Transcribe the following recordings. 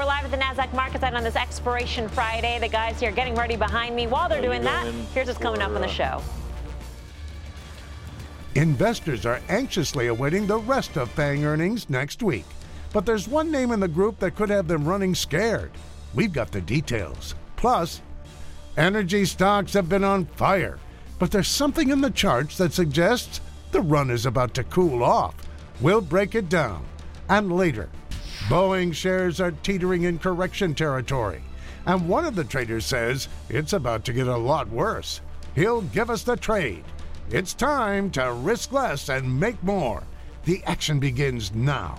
we're live at the NASDAQ market site on this expiration Friday. The guys here getting ready behind me. While they're doing that, here's what's coming up on the show. Uh, investors are anxiously awaiting the rest of FANG earnings next week. But there's one name in the group that could have them running scared. We've got the details. Plus, energy stocks have been on fire, but there's something in the charts that suggests the run is about to cool off. We'll break it down. And later, Boeing shares are teetering in correction territory. And one of the traders says it's about to get a lot worse. He'll give us the trade. It's time to risk less and make more. The action begins now.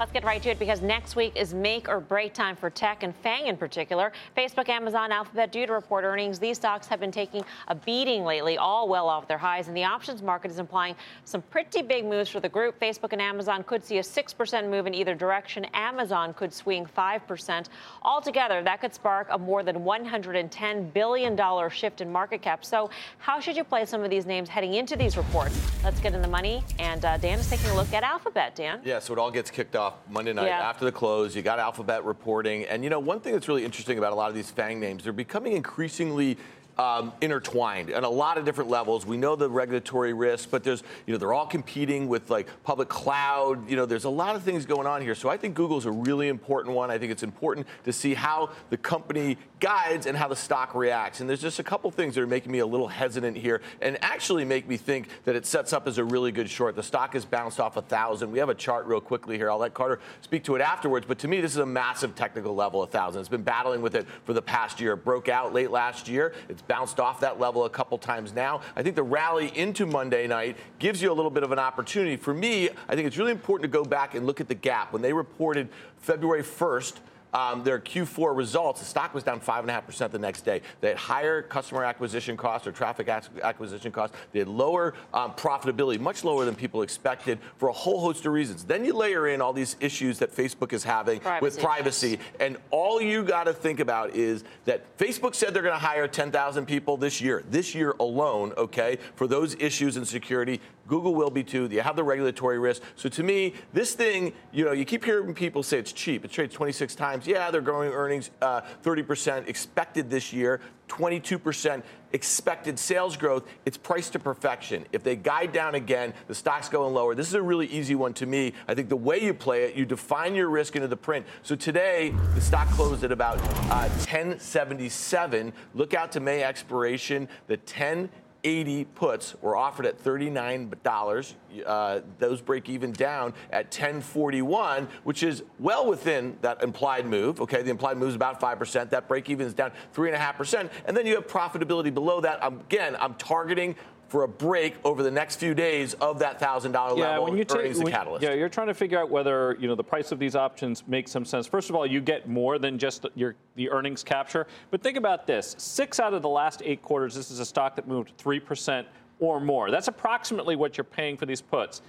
Let's get right to it because next week is make or break time for tech and FANG in particular. Facebook, Amazon, Alphabet due to report earnings. These stocks have been taking a beating lately, all well off their highs, and the options market is implying some pretty big moves for the group. Facebook and Amazon could see a 6% move in either direction. Amazon could swing 5%. Altogether, that could spark a more than $110 billion shift in market cap. So, how should you play some of these names heading into these reports? Let's get in the money. And uh, Dan is taking a look at Alphabet. Dan? Yeah, so it all gets kicked off off Monday night yeah. after the close. You got Alphabet reporting. And, you know, one thing that's really interesting about a lot of these FANG names, they're becoming increasingly um, intertwined at a lot of different levels. We know the regulatory risks, but there's, you know, they're all competing with like public cloud. You know, there's a lot of things going on here. So I think Google's a really important one. I think it's important to see how the company guides and how the stock reacts. And there's just a couple things that are making me a little hesitant here and actually make me think that it sets up as a really good short. The stock has bounced off a thousand. We have a chart real quickly here. I'll let Carter speak to it afterwards. But to me, this is a massive technical level, a thousand. It's been battling with it for the past year. It broke out late last year. It's bounced off that level a couple times now. I think the rally into Monday night gives you a little bit of an opportunity. For me, I think it's really important to go back and look at the gap. When they reported February 1st, um, their Q4 results, the stock was down 5.5% the next day. They had higher customer acquisition costs or traffic acquisition costs. They had lower um, profitability, much lower than people expected for a whole host of reasons. Then you layer in all these issues that Facebook is having privacy. with privacy. And all you got to think about is that Facebook said they're going to hire 10,000 people this year, this year alone, okay, for those issues in security. Google will be too. You have the regulatory risk. So to me, this thing, you know, you keep hearing people say it's cheap. It trades 26 times. Yeah, they're growing earnings uh, 30% expected this year, 22% expected sales growth. It's priced to perfection. If they guide down again, the stock's going lower. This is a really easy one to me. I think the way you play it, you define your risk into the print. So today, the stock closed at about uh, 1077. Look out to May expiration. The 10 80 puts were offered at $39. Uh, those break even down at 1041, which is well within that implied move. Okay, the implied move is about 5%. That break even is down 3.5%. And then you have profitability below that. Again, I'm targeting for a break over the next few days of that thousand dollar level. yeah. When you take, when, catalyst. Yeah, you're trying to figure out whether you know the price of these options makes some sense. First of all, you get more than just your the earnings capture. But think about this: six out of the last eight quarters, this is a stock that moved three percent or more. That's approximately what you're paying for these puts.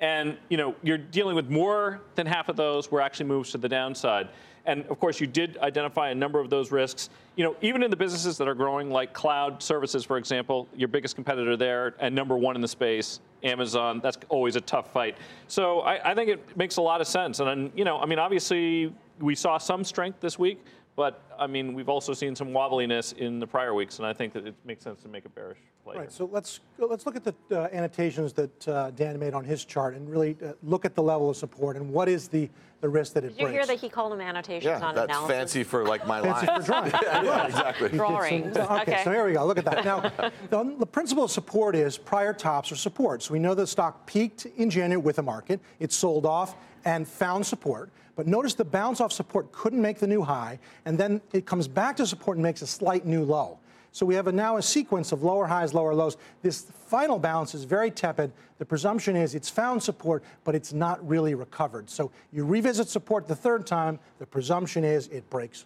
And you know you're dealing with more than half of those were actually moves to the downside. And of course, you did identify a number of those risks. You know, even in the businesses that are growing, like cloud services, for example, your biggest competitor there and number one in the space, Amazon, that's always a tough fight. So I, I think it makes a lot of sense. And, you know, I mean, obviously, we saw some strength this week, but I mean, we've also seen some wobbliness in the prior weeks, and I think that it makes sense to make a bearish play. Right. So let's let's look at the uh, annotations that uh, Dan made on his chart and really uh, look at the level of support and what is the, the risk that it Did you hear that he called them annotations yeah, on that's analysis? fancy for like my fancy line. for drawing. yeah, yeah, exactly. Drawings. Some, okay, okay, so here we go. Look at that. Now, the, the principle of support is prior tops or support. So we know the stock peaked in January with a market. It sold off and found support. But notice the bounce off support couldn't make the new high, and then it comes back to support and makes a slight new low. So we have a, now a sequence of lower highs, lower lows. This final bounce is very tepid. The presumption is it's found support, but it's not really recovered. So you revisit support the third time, the presumption is it breaks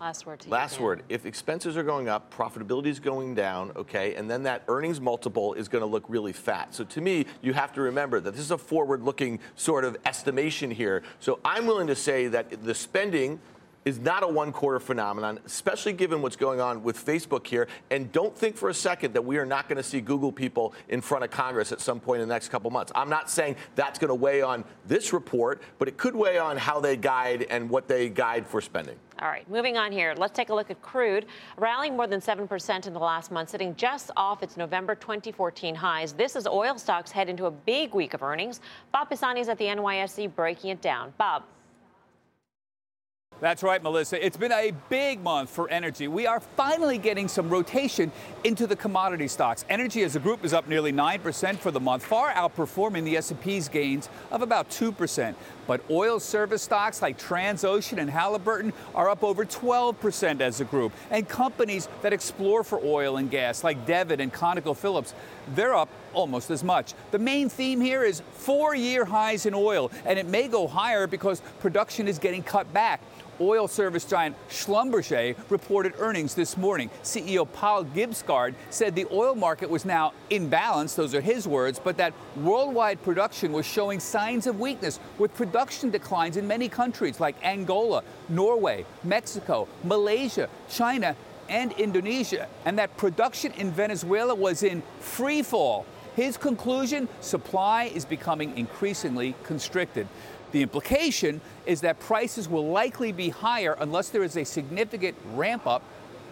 Last word. Last you, word. If expenses are going up, profitability is going down, okay, and then that earnings multiple is going to look really fat. So to me, you have to remember that this is a forward-looking sort of estimation here. So I'm willing to say that the spending is not a one quarter phenomenon, especially given what's going on with Facebook here. And don't think for a second that we are not going to see Google people in front of Congress at some point in the next couple months. I'm not saying that's going to weigh on this report, but it could weigh on how they guide and what they guide for spending. All right, moving on here. Let's take a look at crude, rallying more than 7% in the last month, sitting just off its November 2014 highs. This is oil stocks head into a big week of earnings. Bob Pisani is at the NYSE breaking it down. Bob. That's right, Melissa. It's been a big month for energy. We are finally getting some rotation into the commodity stocks. Energy as a group is up nearly 9% for the month, far outperforming the S&P's gains of about 2%. But oil service stocks like Transocean and Halliburton are up over 12% as a group. And companies that explore for oil and gas like Devon and ConocoPhillips, they're up almost as much. The main theme here is four-year highs in oil, and it may go higher because production is getting cut back. Oil service giant Schlumberger reported earnings this morning. CEO Paal Kibsgaard said the oil market was now in balance, those are his words, but that worldwide production was showing signs of weakness with production declines in many countries like Angola, Norway, Mexico, Malaysia, China, and Indonesia, and that production in Venezuela was in free fall. His conclusion supply is becoming increasingly constricted. The implication is that prices will likely be higher unless there is a significant ramp up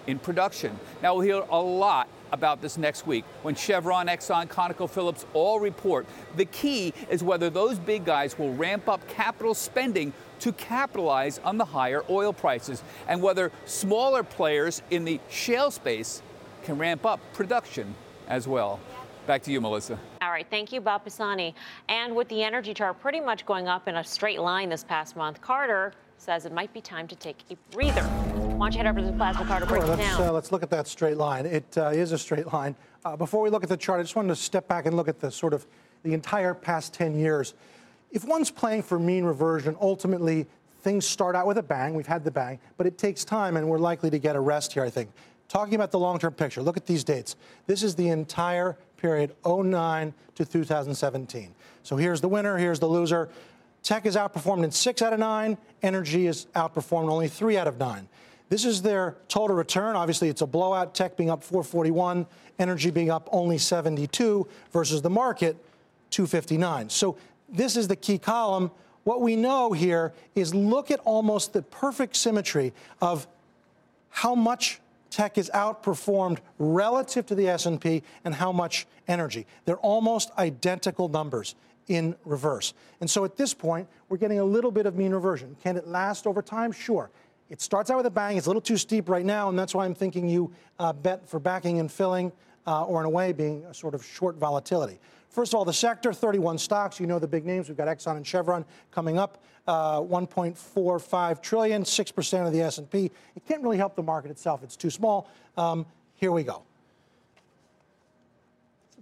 in production. Now, we'll hear a lot about this next week when Chevron, Exxon, ConocoPhillips all report. The key is whether those big guys will ramp up capital spending to capitalize on the higher oil prices and whether smaller players in the shale space can ramp up production as well. Back to you, Melissa. Right, thank you, Bob Pisani. And with the energy chart pretty much going up in a straight line this past month, Carter says it might be time to take a breather. Why don't you head over to the plasma Carter break well, it let's, down? Uh, let's look at that straight line. It uh, is a straight line. Uh, before we look at the chart, I just wanted to step back and look at the sort of the entire past 10 years. If one's playing for mean reversion, ultimately things start out with a bang. We've had the bang, but it takes time, and we're likely to get a rest here, I think. Talking about the long-term picture, look at these dates. This is the entire period 09 to 2017. So here's the winner, here's the loser. Tech is outperformed in six out of nine. Energy is outperformed only three out of nine. This is their total return. Obviously, it's a blowout. Tech being up 441, energy being up only 72 versus the market 259. So this is the key column. What we know here is look at almost the perfect symmetry of how much tech is outperformed relative to the S&P and how much energy. They're almost identical numbers in reverse. And so at this point, we're getting a little bit of mean reversion. Can it last over time? Sure. It starts out with a bang. It's a little too steep right now, and that's why I'm thinking you uh, bet for backing and filling, uh, or in a way being a sort of short volatility. First of all, the sector, 31 stocks. You know the big names. We've got Exxon and Chevron coming up, uh, 1.45 trillion, 6% of the S&P. It can't really help the market itself. It's too small. Um, here we go.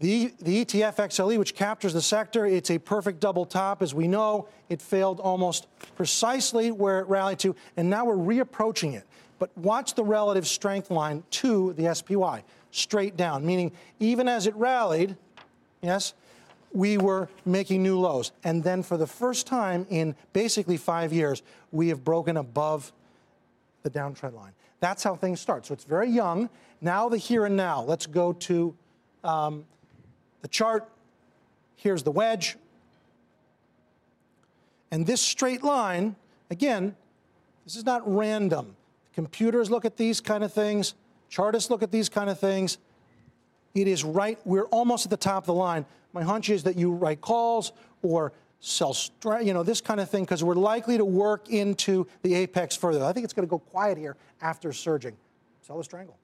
The, the ETF XLE, which captures the sector, it's a perfect double top. As we know, it failed almost precisely where it rallied to, and now we're reapproaching it. But watch the relative strength line to the SPY, straight down, meaning even as it rallied, yes, we were making new lows. And then for the first time in basically five years, we have broken above the downtrend line. That's how things start. So it's very young. Now the here and now. Let's go to um, the chart. Here's the wedge. And this straight line, again, this is not random. Computers look at these kind of things. Chartists look at these kind of things. It is right, we're almost at the top of the line. My hunch is that you write calls or sell, you know, this kind of thing, because we're likely to work into the apex further. I think it's going to go quiet here after surging. Sell a strangle.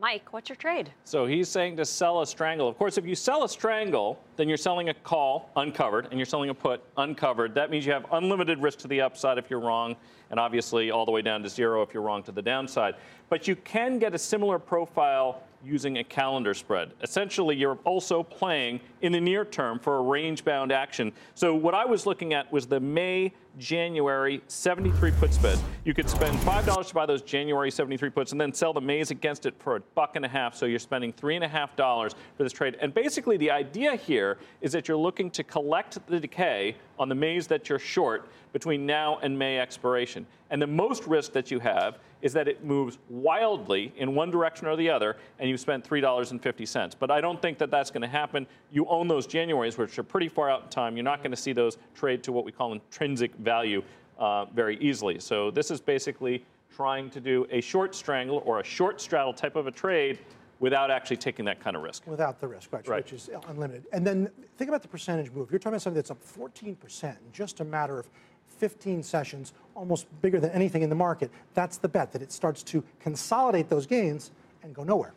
Mike, what's your trade? So he's saying to sell a strangle. Of course, if you sell a strangle, then you're selling a call uncovered and you're selling a put uncovered. That means you have unlimited risk to the upside if you're wrong, and obviously all the way down to zero if you're wrong to the downside. But you can get a similar profile using a calendar spread. Essentially, you're also playing in the near term for a range bound action. So, what I was looking at was the May January 73 put spread. You could spend $5 to buy those January 73 puts and then sell the Mays against it for a buck and a half. So you're spending $3.5 for this trade. And basically, the idea here is that you're looking to collect the decay on the Mays that you're short between now and May expiration. And the most risk that you have is that it moves wildly in one direction or the other, and you spent $3.50. But I don't think that that's going to happen. You own those Januaries, which are pretty far out in time. You're not going to see those trade to what we call intrinsic value uh, very easily. So this is basically trying to do a short strangle or a short straddle type of a trade without actually taking that kind of risk. Without the risk, right, right, which is unlimited. And then think about the percentage move. You're talking about something that's up 14% in just a matter of 15 sessions, almost bigger than anything in the market. That's the bet, that it starts to consolidate those gains and go nowhere.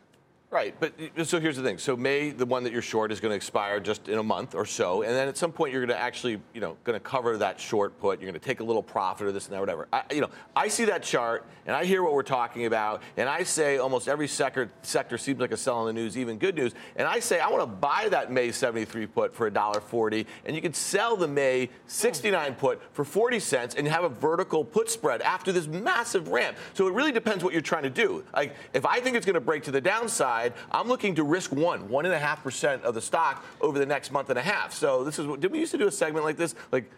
Right, but so here's the thing. So May, the one that you're short, is going to expire just in a month or so, and then at some point you're going to actually, you know, going to cover that short put. You're going to take a little profit or this and that, whatever. I, you know, I see that chart and I hear what we're talking about, and I say almost every sector sector seems like a sell on the news, even good news. And I say I want to buy that May 73 put for $1.40, and you can sell the May 69 put for 40 cents and have a vertical put spread after this massive ramp. So it really depends what you're trying to do. Like if I think it's going to break to the downside side, I'm looking to risk one, one and a half percent of the stock over the next month and a half. So this is what did we used to do a segment like this? Like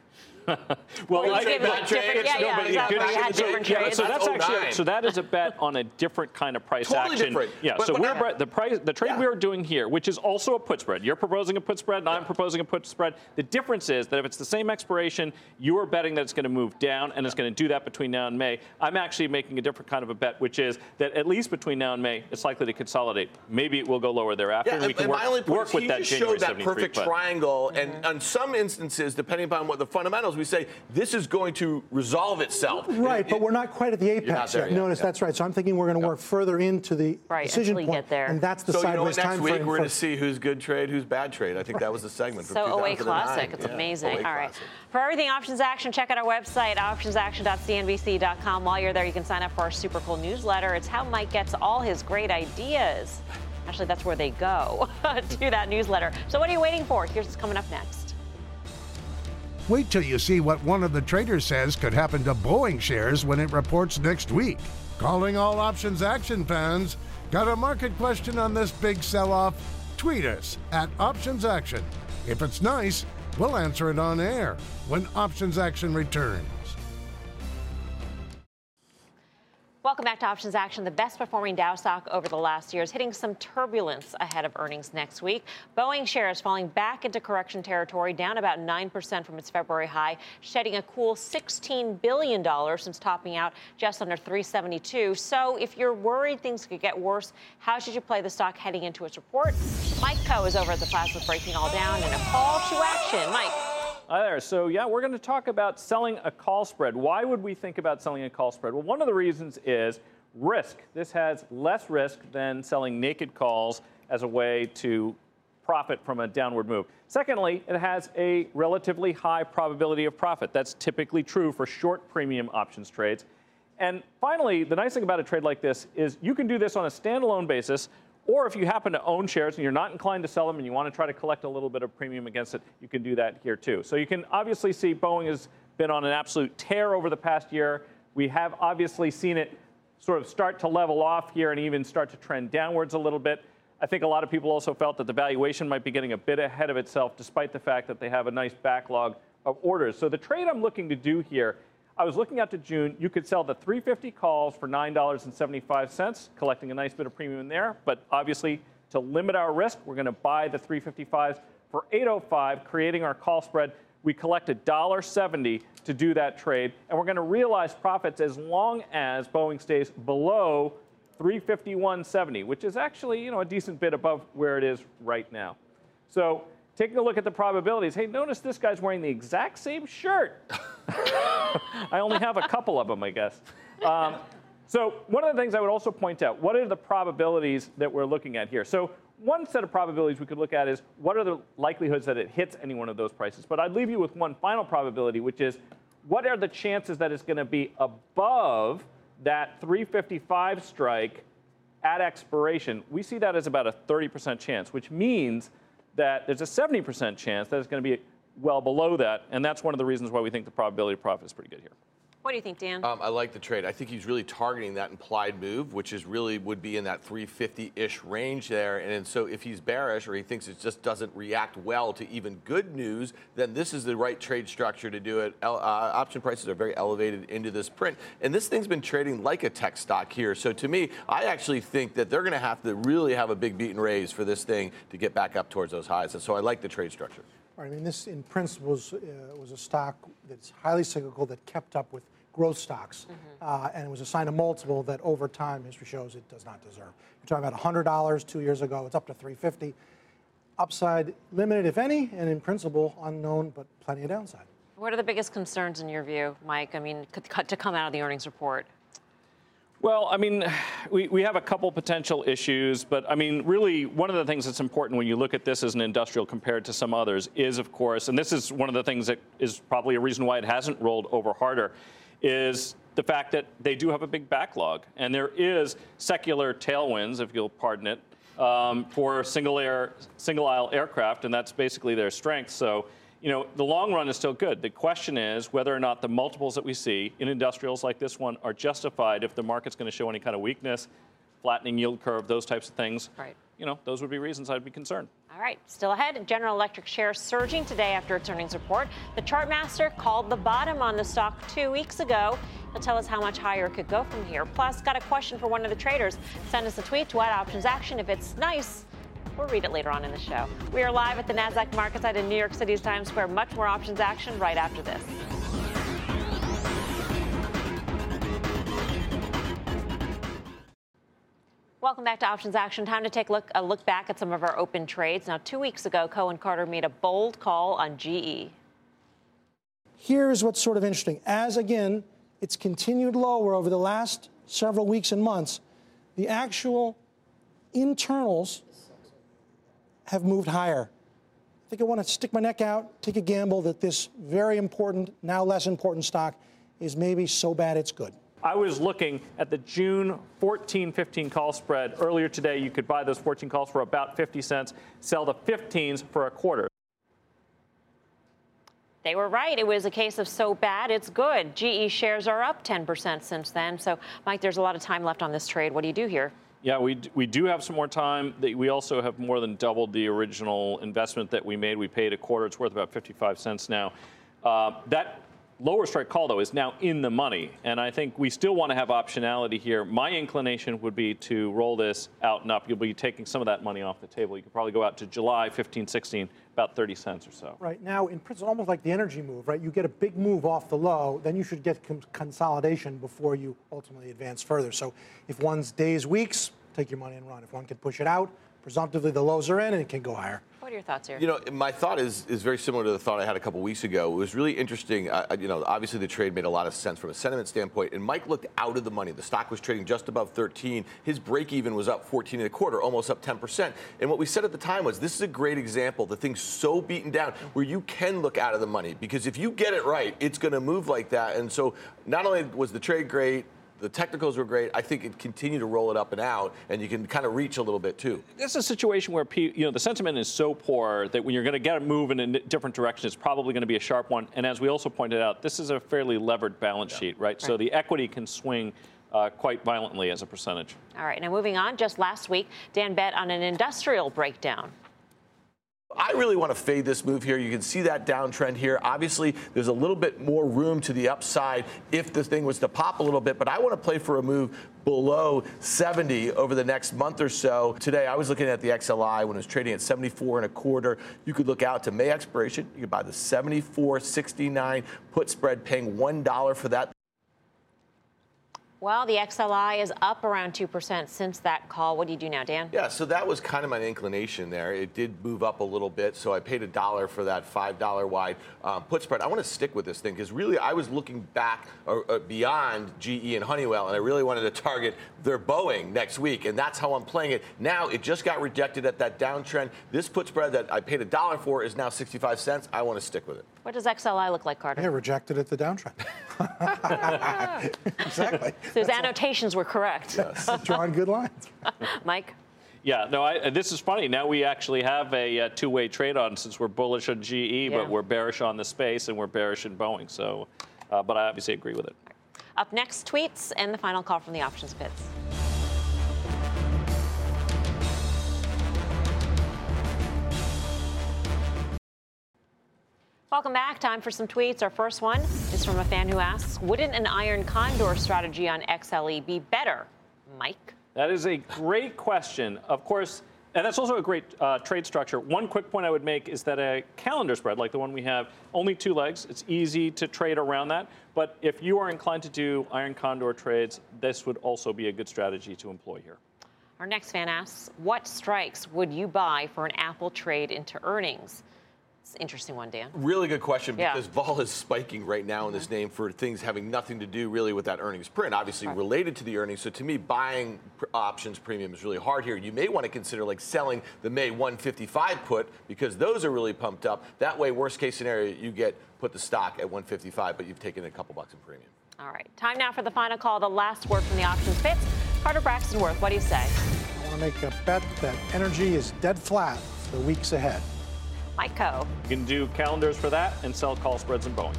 well, I think bad trade. Yeah, yeah, no, exactly. different yeah, so that's actually so that is a bet on a different kind of price totally action. Different. Yeah. But, so but we're I, the price the trade yeah. we are doing here, which is also a put spread. You're proposing a put spread, and yeah. I'm proposing a put spread. The difference is that if it's the same expiration, you are betting that it's going to move down, and it's going to do that between now and May. I'm actually making a different kind of a bet, which is that at least between now and May, it's likely to consolidate. Maybe it will go lower thereafter, yeah, and we can and work, my only point work is with he that just January showed that perfect triangle, mm-hmm. and on some instances, depending upon what the fundamentals, we say this is going to resolve itself. Right, it, but we're not quite at the apex yet. yet. Notice yeah. that's right. So I'm thinking we're going to work further into the right, decision point, get there. and that's the so, sideways you know what, next week we're going to see who's good trade, who's bad trade. I think right. that was the segment. So 08 Classic, it's yeah. amazing. 08 All right. Classic. For everything options action, check out our website, optionsaction.cnbc.com. While you're there, you can sign up for our super cool newsletter. It's how Mike gets all his great ideas. Actually, that's where they go to that newsletter. So what are you waiting for? Here's what's coming up next. Wait till you see what one of the traders says could happen to Boeing shares when it reports next week. Calling all options action fans. Got a market question on this big sell off? Tweet us at Options Action. If it's nice, we'll answer it on air when Options Action returns. Welcome back to Options Action. The best performing Dow stock over the last year is hitting some turbulence ahead of earnings next week. Boeing shares falling back into correction territory, down about 9% from its February high, shedding a cool $16 billion since topping out just under 372. So if you're worried things could get worse, how should you play the stock heading into its report? Mike Khouw is over at the with breaking all down and a call to action. Mike. Hi there. So, yeah, we're going to talk about selling a call spread. Why would we think about selling a call spread? Well, one of the reasons is risk. This has less risk than selling naked calls as a way to profit from a downward move. Secondly, it has a relatively high probability of profit. That's typically true for short premium options trades. And finally, the nice thing about a trade like this is you can do this on a standalone basis or if you happen to own shares and you're not inclined to sell them and you want to try to collect a little bit of premium against it, you can do that here too. So you can obviously see Boeing has been on an absolute tear over the past year. We have obviously seen it sort of start to level off here and even start to trend downwards a little bit. I think a lot of people also felt that the valuation might be getting a bit ahead of itself, despite the fact that they have a nice backlog of orders. So the trade I'm looking to do here I was looking out to June. You could sell the 350 calls for $9.75, collecting a nice bit of premium there. But obviously, to limit our risk, we're going to buy the 355s for 805, creating our call spread. We collect $1.70 to do that trade, and we're going to realize profits as long as Boeing stays below 351.70, which is actually you know a decent bit above where it is right now. So taking a look at the probabilities, hey, notice this guy's wearing the exact same shirt. I only have a couple of them, I guess. Um, so one of the things I would also point out, what are the probabilities that we're looking at here? So one set of probabilities we could look at is what are the likelihoods that it hits any one of those prices? But I'd leave you with one final probability, which is what are the chances that it's going to be above that 355 strike at expiration? We see that as about a 30% chance, which means that there's a 70% chance that it's going to be well below that. And that's one of the reasons why we think the probability of profit is pretty good here. What do you think, Dan? Um, I like the trade. I think he's really targeting that implied move, which is really would be in that 350-ish range there. And so if he's bearish or he thinks it just doesn't react well to even good news, then this is the right trade structure to do it. Uh, option prices are very elevated into this print, and this thing's been trading like a tech stock here. So to me, I actually think that they're going to have to really have a big beat and raise for this thing to get back up towards those highs. And so I like the trade structure. I mean, this in principle was, uh, was a stock that's highly cyclical that kept up with growth stocks. Mm-hmm. Uh, and it was a sign of multiple that over time, history shows it does not deserve. You're talking about $100 two years ago, it's up to 350 Upside limited, if any, and in principle unknown, but plenty of downside. What are the biggest concerns in your view, Mike? I mean, to come out of the earnings report? Well, I mean, we, we have a couple potential issues, but I mean, really, one of the things that's important when you look at this as an industrial compared to some others is, of course, and this is one of the things that is probably a reason why it hasn't rolled over harder, is the fact that they do have a big backlog, and there is secular tailwinds, if you'll pardon it, um, for single air, single aisle aircraft, and that's basically their strength. So, you know, the long run is still good. The question is whether or not the multiples that we see in industrials like this one are justified if the market's going to show any kind of weakness, flattening yield curve, those types of things. Right. You know, those would be reasons I'd be concerned. All right, still ahead. General Electric shares surging today after its earnings report. The chartmaster called the bottom on the stock two weeks ago. He'll tell us how much higher it could go from here. Plus, got a question for one of the traders. Send us a tweet to add options action if it's nice. We'll read it later on in the show. We are live at the NASDAQ market site in New York City's Times Square. Much more options action right after this. Welcome back to Options Action. Time to take a look, a look back at some of our open trades. Now, two weeks ago, Cohen Carter made a bold call on GE. Here's what's sort of interesting. As again, it's continued lower over the last several weeks and months, the actual internals have moved higher. I think I want to stick my neck out, take a gamble that this very important, now less important stock is maybe so bad it's good. I was looking at the June 14 15 call spread. Earlier today, you could buy those 14 calls for about 50 cents, sell the 15s for a quarter. They were right. It was a case of so bad, it's good. GE shares are up 10% since then. So, Mike, there's a lot of time left on this trade. What do you do here? Yeah, we, we do have some more time. We also have more than doubled the original investment that we made. We paid a quarter. It's worth about 55 cents now. Uh, that lower strike call, though, is now in the money. And I think we still want to have optionality here. My inclination would be to roll this out and up. You'll be taking some of that money off the table. You could probably go out to July 15, 16, about 30 cents or so. Right now, in principle, almost like the energy move, right? You get a big move off the low, then you should get consolidation before you ultimately advance further. So if one's days, weeks, take your money and run. If one can push it out, presumptively the lows are in and it can go higher. What are your thoughts here? You know, my thought is is very similar to the thought I had a couple weeks ago. It was really interesting. Uh, you know, obviously the trade made a lot of sense from a sentiment standpoint, and Mike looked out of the money. The stock was trading just above 13. His break even was up 14 and a quarter, almost up 10 percent. And what we said at the time was, this is a great example. The thing's so beaten down where you can look out of the money because if you get it right, it's going to move like that. And so, not only was the trade great, the technicals were great. I think it continued to roll it up and out, and you can kind of reach a little bit too. This is a situation where you know the sentiment is so poor that when you're going to get a move in a different direction, it's probably going to be a sharp one. And as we also pointed out, this is a fairly levered balance yeah. sheet, right? right? So the equity can swing. Uh, quite violently as a percentage. All right, now moving on. Just last week, Dan bet on an industrial breakdown. I really want to fade this move here. You can see that downtrend here. Obviously, there's a little bit more room to the upside if the thing was to pop a little bit, but I want to play for a move below 70 over the next month or so. Today, I was looking at the XLI when it was trading at 74 and a quarter. You could look out to May expiration. You could buy the 74.69 put spread, paying $1 for that. Well, the XLI is up around 2% since that call. What do you do now, Dan? Yeah, so that was kind of my inclination there. It did move up a little bit, so I paid a dollar for that $5 wide um, put spread. I want to stick with this thing because really I was looking back or, or beyond GE and Honeywell, and I really wanted to target their Boeing next week, and that's how I'm playing it. Now, it just got rejected at that downtrend. This put spread that I paid a dollar for is now 65 cents. I want to stick with it. What does XLI look like, Carter? Yeah, rejected at the downtrend. exactly. So his annotations were correct. Yes, drawing good lines. Mike? Yeah, no, I, this is funny. Now we actually have a, a two-way trade on since we're bullish on GE, yeah. but we're bearish on the space and we're bearish in Boeing. So, uh, but I obviously agree with it. Up next, tweets and the final call from the options pits. Welcome back. Time for some tweets. Our first one is from a fan who asks Wouldn't an iron condor strategy on XLE be better? Mike? That is a great question. Of course, and that's also a great uh, trade structure. One quick point I would make is that a calendar spread, like the one we have, only two legs. It's easy to trade around that. But if you are inclined to do iron condor trades, this would also be a good strategy to employ here. Our next fan asks, what strikes would you buy for an Apple trade into earnings? Interesting one, Dan. Really good question because yeah. vol is spiking right now in this mm-hmm. name for things having nothing to do really with that earnings print, obviously right. related to the earnings. So to me, buying pr- options premium is really hard here. You may want to consider like selling the May 155 put because those are really pumped up. That way, worst case scenario, you get put the stock at 155, but you've taken a couple bucks in premium. All right, time now for the final call. The last word from the options pits. Carter Braxton Worth, what do you say? I want to make a bet that energy is dead flat for the weeks ahead. Mike Khouw. You can do calendars for that and sell call spreads and Boeing.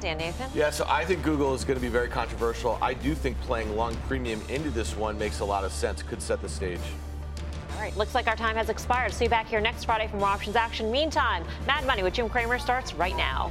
Dan Nathan. Yeah, so I think Google is going to be very controversial. I do think playing long premium into this one makes a lot of sense, could set the stage. All right, looks like our time has expired. See you back here next Friday for more options action. Meantime, Mad Money with Jim Cramer starts right now.